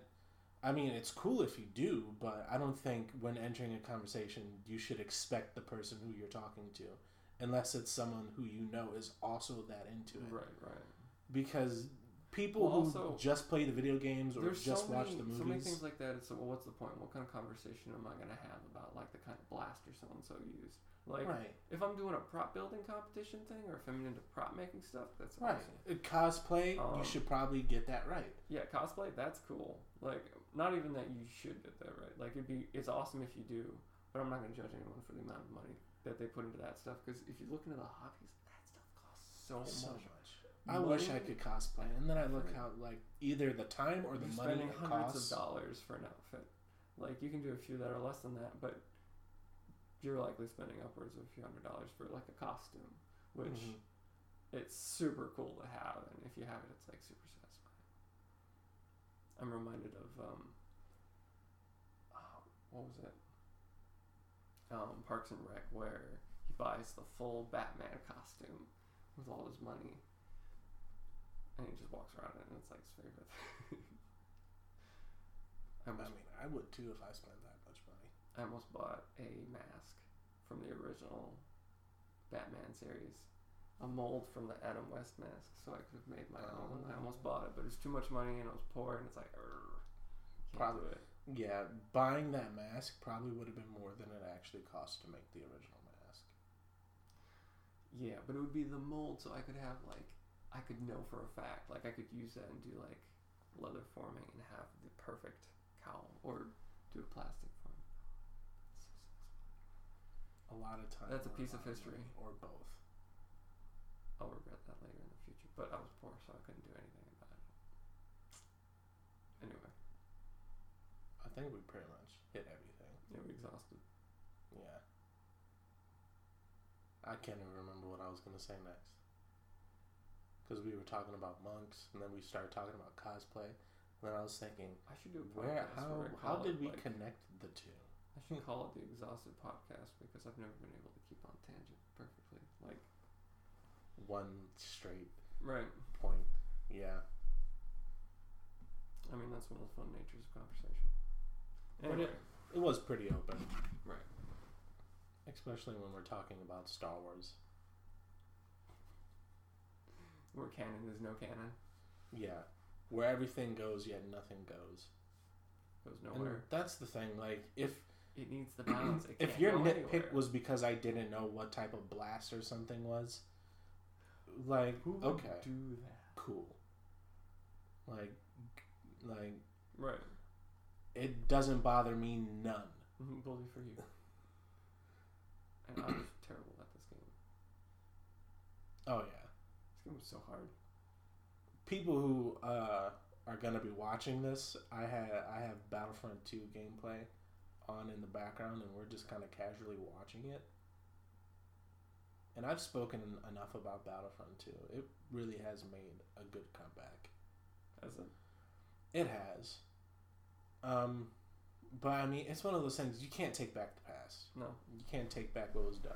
I mean, it's cool if you do, but I don't think when entering a conversation you should expect the person who you're talking to, unless it's someone who you know is also that into it.
Right, right.
Because people
Well,
who
also,
just play the video games or just
so
watch
many,
the
so many
movies,
things like that. It's well, what's the point? What kind of conversation am I gonna have about like the kind of blaster so and so used? Like,
right?
if I'm doing a prop building competition thing, or if I'm into prop making stuff, that's
Right.
awesome.
Uh, Cosplay,
Um,
you should probably get that right.
Yeah, cosplay, that's cool. Like, not even that you should get that right. Like, it'd be, it's awesome if you do, but I'm not gonna judge anyone for the amount of money that they put into that stuff. Because if you look into the hobbies, that stuff costs so,
so
much.
much. I wish I could cosplay, and then I look
Right.
how like either the time or the
You're
money
spending hundreds
costs.
of dollars for an outfit. Like, you can do a few that are less than that, but you're likely spending upwards of a few hundred dollars for like a costume, which
Mhm.
it's super cool to have, and if you have it, it's like super satisfying. I'm reminded of um, oh, what was it? Um, Parks and Rec, where he buys the full Batman costume with all his money, and he just walks around it, and it's like his favorite. I
I
almost,
mean, I would too if I spent that much money.
I almost bought a mask from the original Batman series, a mold from the Adam West mask, so I could have made my oh. own. I almost bought it, but it was too much money and I was poor, and it's like, "Urgh, can't
Probably.
it.
Yeah, buying that mask probably would have been more than it actually cost to make the original mask.
Yeah, but it would be the mold, so I could have like, I could know for a fact, like I could use that and do like leather forming and have the perfect cowl, or do a plastic form.
A lot of time.
That's a piece
lot
of history.
money, or both.
I'll regret that later in the future, but I was poor, so I couldn't do anything about it. Anyway,
I think we pretty much hit everything.
yeah, we exhausted.
Yeah. I can't even remember what I was gonna say next. Because we were talking about monks, and then we started talking about cosplay. And then I was thinking,
I should do a
where,
podcast
how,
where I
how
call
did
it,
we
like,
connect the two?
I should call it the Exhausted Podcast because I've never been able to keep on tangent perfectly. Like,
One straight
right.
point. Yeah.
I mean, that's one of the fun natures of conversation.
But
Anyway,
It was pretty open,
right.
especially when we're talking about Star Wars.
Where canon is no canon,
Yeah. Where everything goes, yet nothing goes.
goes
And
nowhere.
that's the thing. Like, if
It needs the balance. It
if your nitpick
anywhere.
was because I didn't know what type of blast or something was, like,
Who would
okay,
do that?
cool. Like, like
Right.
it doesn't bother me none.
Mm-hmm, Bully for you. And I'm terrible at this game.
Oh yeah.
Game was so hard.
People who uh, are gonna be watching this, I had I have Battlefront Two gameplay on in the background, and we're just kind of casually watching it. And I've spoken enough about Battlefront Two. It really has made a good comeback.
As a
It has. Um, but I mean, it's one of those things you can't take back the past.
no.
You can't take back what was done.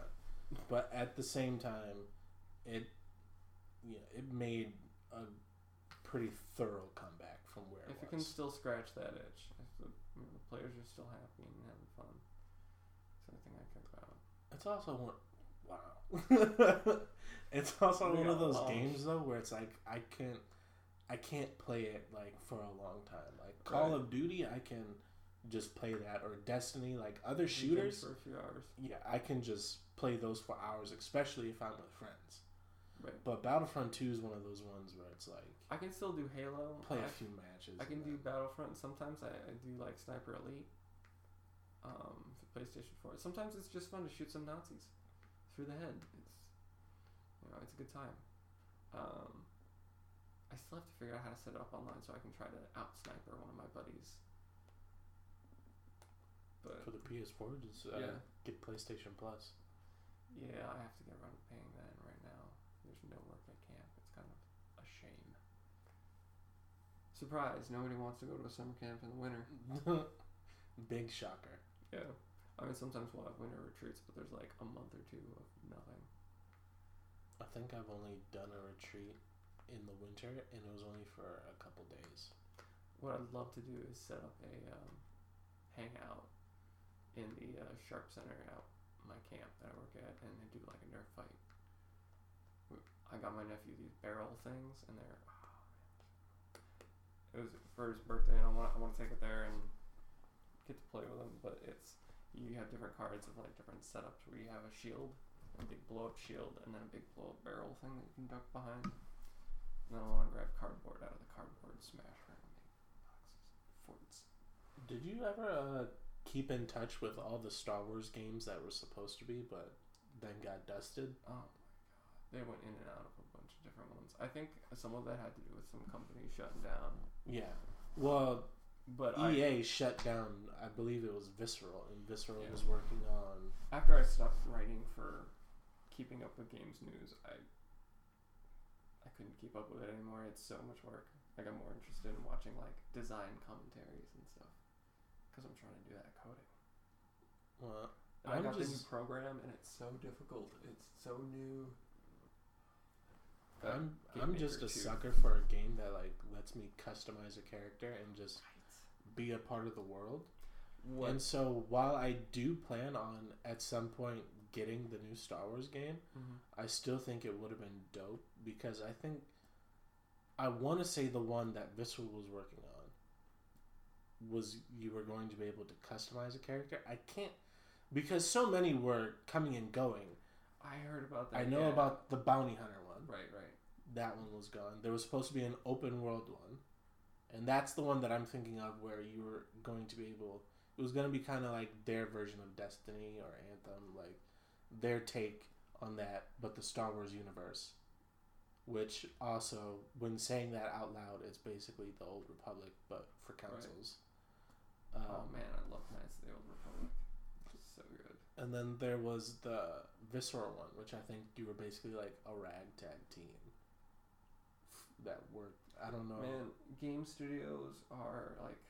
But at the same time, it you know, it made a pretty thorough comeback from where
If
it
it can still scratch that itch, if the, you know, the players are still happy and having fun, it's the thing I care about.
It's also one. Wow. it's also
We
one of those games though where it's like I can't, I can't play it like for a long time. Like Call of Duty, I can just play that, or Destiny, like other shooters.
for a few hours.
Yeah, I can just play those for hours, especially if I'm with friends.
Right.
But Battlefront Two is one of those ones where it's like
I can still do Halo.
play
I,
a few matches.
I can do
then-
Battlefront. Sometimes I, I do like Sniper Elite. Um, for PlayStation Four. Sometimes it's just fun to shoot some Nazis through the head. It's you know it's a good time. Um, I still have to figure out how to set it up online so I can try to out sniper one of my buddies. But
for the PS4. Just uh,
Yeah.
get PlayStation Plus.
yeah, I have to get around to paying that in right now. There's no work at camp. It's kind of a shame. Surprise! Nobody wants to go to a summer camp in the winter.
Big shocker.
Yeah. I mean, sometimes we'll have winter retreats, but there's like a month or two of nothing.
I think I've only done a retreat in the winter, and it was only for a couple days.
what I'd love to do is set up a um, hangout in the uh, Sharp Center out my camp that I work at, and do like a Nerf fight. I got my nephew these barrel things, and they're. Oh, it was for his birthday, and I want I want to take it there and get to play with him. But it's you have different cards of like different setups where you have a shield, a big blow up shield, and then a big blow up barrel thing that you can duck behind. And then I want to grab cardboard out of the cardboard smasher and make boxes, forts.
Did you ever uh, keep in touch with all the Star Wars games that were supposed to be, but then got dusted?
Oh they went in and out of a bunch of different ones. I think some of that had to do with some companies shutting down.
Yeah. Well,
But I,
EA shut down. I believe it was Visceral, and Visceral
Yeah.
was working on.
after I stopped writing for keeping up with games news, I I couldn't keep up with it anymore. It's so much work. Like I'm more interested in watching like design commentaries and stuff because I'm trying to do that coding.
Well,
And i
I'm
got the new program, and it's so difficult. It's so new.
I'm I'm just a
2.
sucker for a game that like lets me customize a character and just be a part of the world.
What?
And so while I do plan on at some point getting the new Star Wars game,
Mhm.
I still think it would have been dope because I think I want to say the one that Visceral was working on was you were going to be able to customize a character. I can't because so many were coming and going.
I heard about that.
I know
yeah.
about the bounty hunter one.
Right, right.
That one was gone. There was supposed to be an open world one. And that's the one that I'm thinking of where you were going to be able it was going to be kind of like their version of Destiny or Anthem, like their take on that, but the Star Wars universe. Which also, when saying that out loud, it's basically the Old Republic, but for consoles.
oh
Um,
man, I love Knights of the Old Republic. It's so good.
And then there was the Visceral one, which I think you were basically like a ragtag team that worked. I don't know.
Man, game studios are like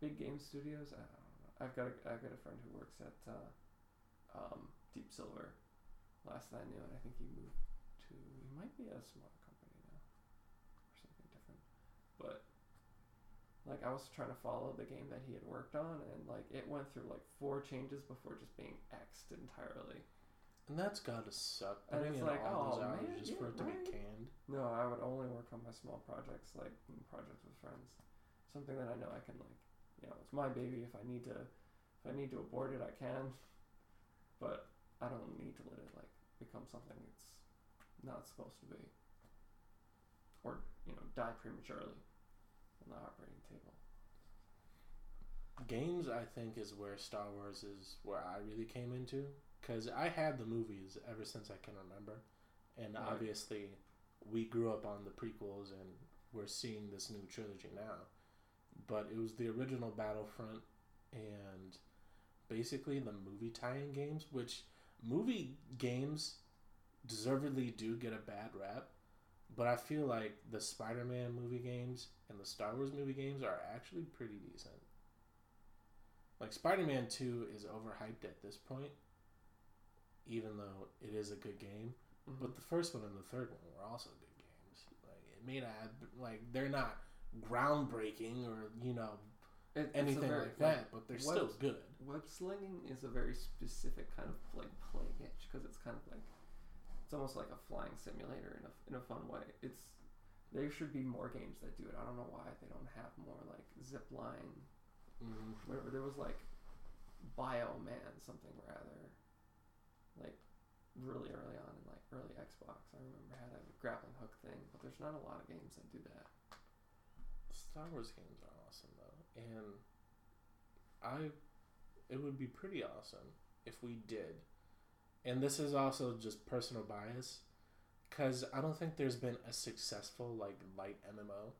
big game studios. I don't know. I've got a, I've got a friend who works at uh, um, Deep Silver. Last that I knew, and I think he moved to. He might be a smaller company now, or something different. But like, I was trying to follow the game that he had worked on, and like, it went through like four changes before just being xed entirely.
And that's gotta suck.
And
Putting
it's
in
like,
all those
oh,
hours
man,
just
yeah,
for it to
right.
be canned.
No, I would only work on my small projects, like mm, projects with friends. Something that I know I can like, you know, it's my baby. If I need to, if I need to abort it, I can. But I don't need to let it like become something it's not supposed to be, or you know, die prematurely on the operating table.
Games, I think, is where Star Wars is where I really came into. Because I had the movies ever since I can remember. And
Right.
obviously, we grew up on the prequels and we're seeing this new trilogy now. But it was the original Battlefront and basically the movie tie in games, which movie games deservedly do get a bad rap. But I feel like the Spider Man movie games and the Star Wars movie games are actually pretty decent. Like Spider Man 2 is overhyped at this point, even though it is a good game.
Mm-hmm.
But the first one and the third one were also good games. Like it may not have, like they're not groundbreaking or you know
It-
anything
very-
like that, but they're
web-
still good.
Web slinging is a very specific kind of like plague itch because it's kind of like it's almost like a flying simulator in a in a fun way. It's there should be more games that do it. I don't know why they don't have more like zip line,
hmm
whatever. There was like Bio Man something rather, like really early on in like early Xbox. I remember had a grappling hook thing, but there's not a lot of games that do that.
Star Wars games are awesome though, and I, it would be pretty awesome if we did. And this is also just personal bias, because I don't think there's been a successful like light MMO,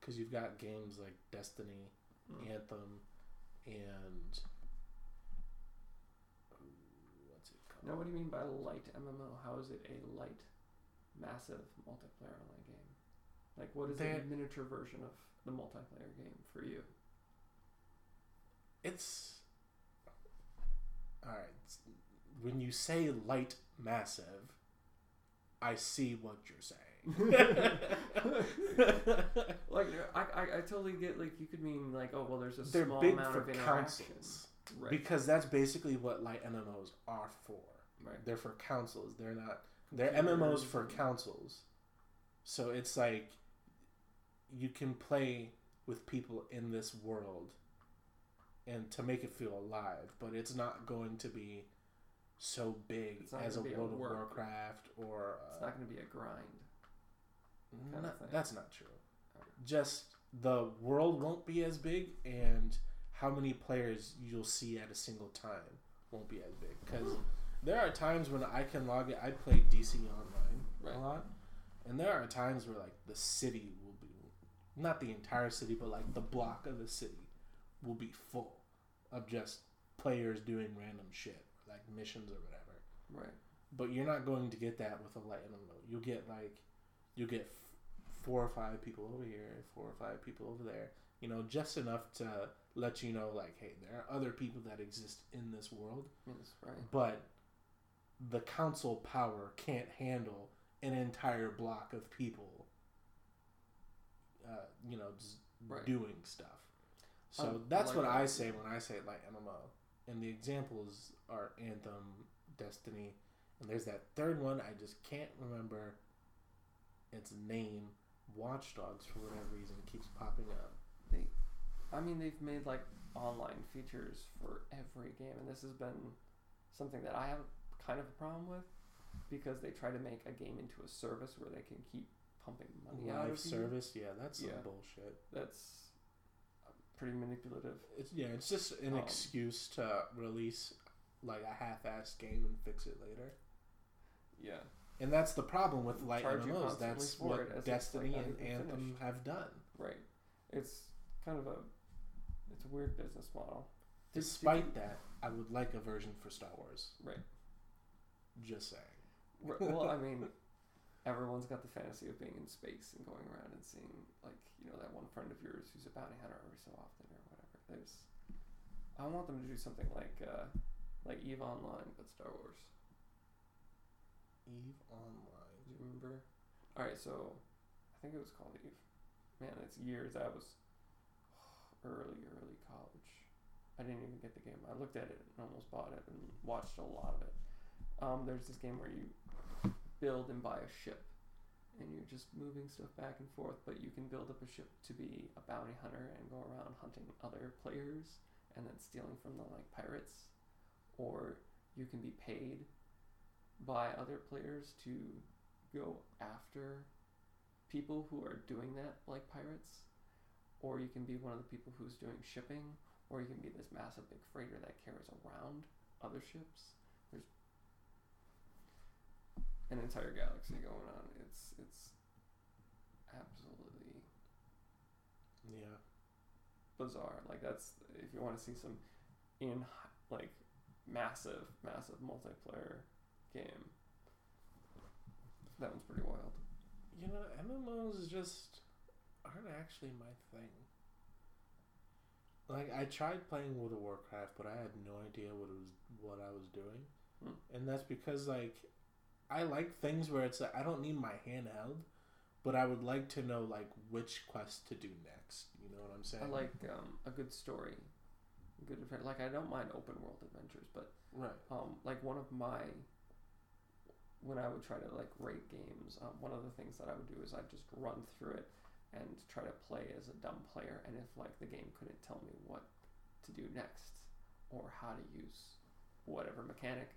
because you've got games like Destiny,
Mm.
Anthem, and ooh, what's it called?
Now, what do you mean by light MMO? How is it a light, massive multiplayer online game? Like, what is
There-
a miniature version of the multiplayer game for you?
It's all right. When you say light massive, I see what you're saying.
like I, I, I totally get like you could mean like oh well there's a
They're
small
big
amount
for
of interaction.
consoles
Right.
because that's basically what light MMOs are for.
Right.
They're for consoles. They're not. They're MMOs for consoles. So it's like you can play with people in this world and to make it feel alive, but it's not going to be so big as a
gonna a
World of. Warcraft or
It's
uh,
not going to be a grind.
not- that's not true.
Alright.
Just the world won't be as big and how many players you'll see at a single time won't be as big because there are times when I can log it. I play DC online
Right.
a lot, and there are times where like the city will be not the entire city, but like the block of the city will be full of just players doing random shit, like missions or whatever.
Right.
But you're not going to get that with a light MMO. You'll get like, you'll get f- four or five people over here, four or five people over there. You know, just enough to let you know, like, hey, there are other people that exist in this world,
Yes, right.
but the console power can't handle an entire block of people. Uh, you know, just
Right.
doing stuff. So
Um,
that's
like
what I say when I say like MMO. And the examples are Anthem, Destiny, and there's that third one I just can't remember its name. Watch Dogs for whatever reason keeps popping up.
They, I mean, they've made like online features for every game, and this has been something that I have kind of a problem with because they try to make a game into a service where they can keep pumping money out
Live
of you.
service, yeah, that's some bullshit.
That's pretty manipulative.
It's yeah, it's just an
Um,
excuse to release like a half-assed game and fix it later.
Yeah.
And that's the problem with light
Charge you
MMOs. That's what
it as it's,
Destiny
like,
and Anthem
finished.
have done.
Right. It's kind of a, it's a weird business model.
Despite that, I would like a version for Star Wars.
Right.
Just saying.
Well, I mean, everyone's got the fantasy of being in space and going around and seeing, like, you know, that one friend of yours who's a bounty hunter every so often or whatever. There's, I want them to do something like, uh, like Eve Online, but Star Wars.
Eve Online.
Do you remember? All right, so I think it was called Eve. Man, it's years. That was early, early college. I didn't even get the game. I looked at it and almost bought it and watched a lot of it. Um, there's this game where you build and buy a ship, and you're just moving stuff back and forth. But you can build up a ship to be a bounty hunter and go around hunting other players and then stealing from them like pirates, or you can be paid by other players to go after people who are doing that like pirates or you can be one of the people who's doing shipping or you can be this massive big freighter that carries around other ships an entire galaxy going on it's it's absolutely
Yeah.
bizarre like that's if you want to see some in like massive massive multiplayer game that one's pretty wild
You know, MMOs just aren't actually my thing. Like I tried playing World of Warcraft, but I had no idea what it was what I was doing.
Hmm.
And that's because like I like things where it's like I don't need my hand held, but I would like to know like which quest to do next. You know what I'm saying?
I like um, a good story, a good adventure. Like I don't mind open world adventures, but
right.
um, like one of my when I would try to like rate games, um, one of the things that I would do is I'd just run through it and try to play as a dumb player. And if like the game couldn't tell me what to do next or how to use whatever mechanic,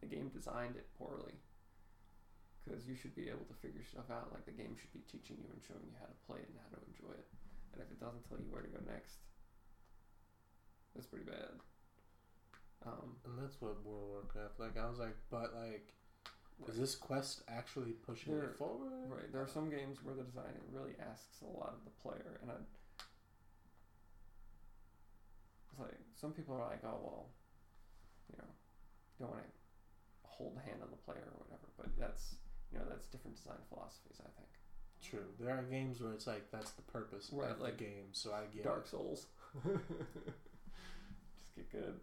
the game designed it poorly. Because you should be able to figure stuff out. Like the game should be teaching you and showing you how to play it and how to enjoy it. And if it doesn't tell you where to go next, that's pretty bad. Um,
And that's what World of Warcraft. Like I was like, but like, is this quest actually pushing
There-
it forward?
Right. There are some games where the design really asks a lot of the player, and I. It's like some people are like, oh well, you know, don't want to hold the hand on the player or whatever, but that's you know that's different design philosophies. I think.
True. There are games where it's like that's the purpose
Right,
of
like
the game, so I get
Dark
it.
Souls. Just get good.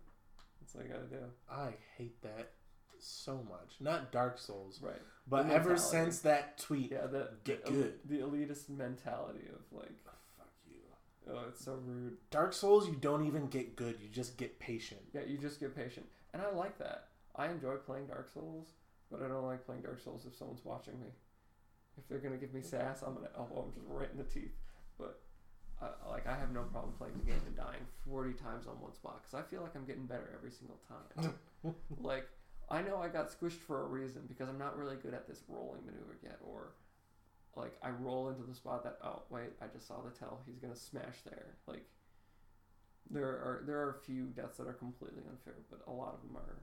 That's all you gotta do.
I hate that so much. Not Dark Souls,
right.
but
The
ever
mentality.
since that tweet,
Yeah, the
Get
the,
good.
The elitist mentality of like, oh,
fuck you.
oh, it's so rude.
Dark Souls, you don't even get good. You just get patient.
Yeah, you just get patient, and I like that. I enjoy playing Dark Souls, but I don't like playing Dark Souls if someone's watching me. If they're gonna give me sass, I'm gonna elbow them just right in the teeth. But I, like, I have no problem playing the game and dying 40 times on one spot because I feel like I'm getting better every single time. like, I know I got squished for a reason because I'm not really good at this rolling maneuver yet, or like I roll into the spot that oh wait I just saw the tell he's gonna smash there. Like, there are there are a few deaths that are completely unfair, but a lot of them are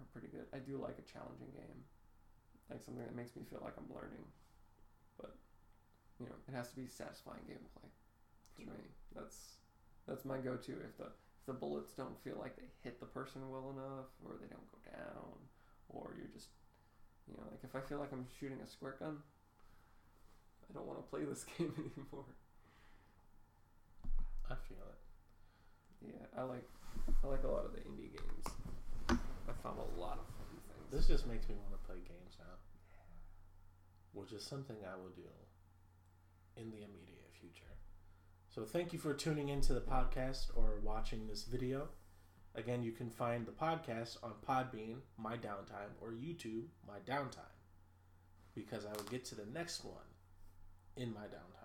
are pretty good. I do like a challenging game, like something that makes me feel like I'm learning. But you know, it has to be satisfying gameplay for
Sure.
me. That's that's my go-to. If the if the bullets don't feel like they hit the person well enough, or they don't go down, or you're just you know, like if I feel like I'm shooting a squirt gun, I don't want to play this game anymore.
I feel it.
Yeah, I like I like a lot of the indie games. Found a lot of fun things.
This just makes me want to play games now, which is something I will do in the immediate future. So thank you for tuning into the podcast or watching this video. Again, you can find the podcast on Podbean, My Downtime, or YouTube, My Downtime, because I will get to the next one in my downtime.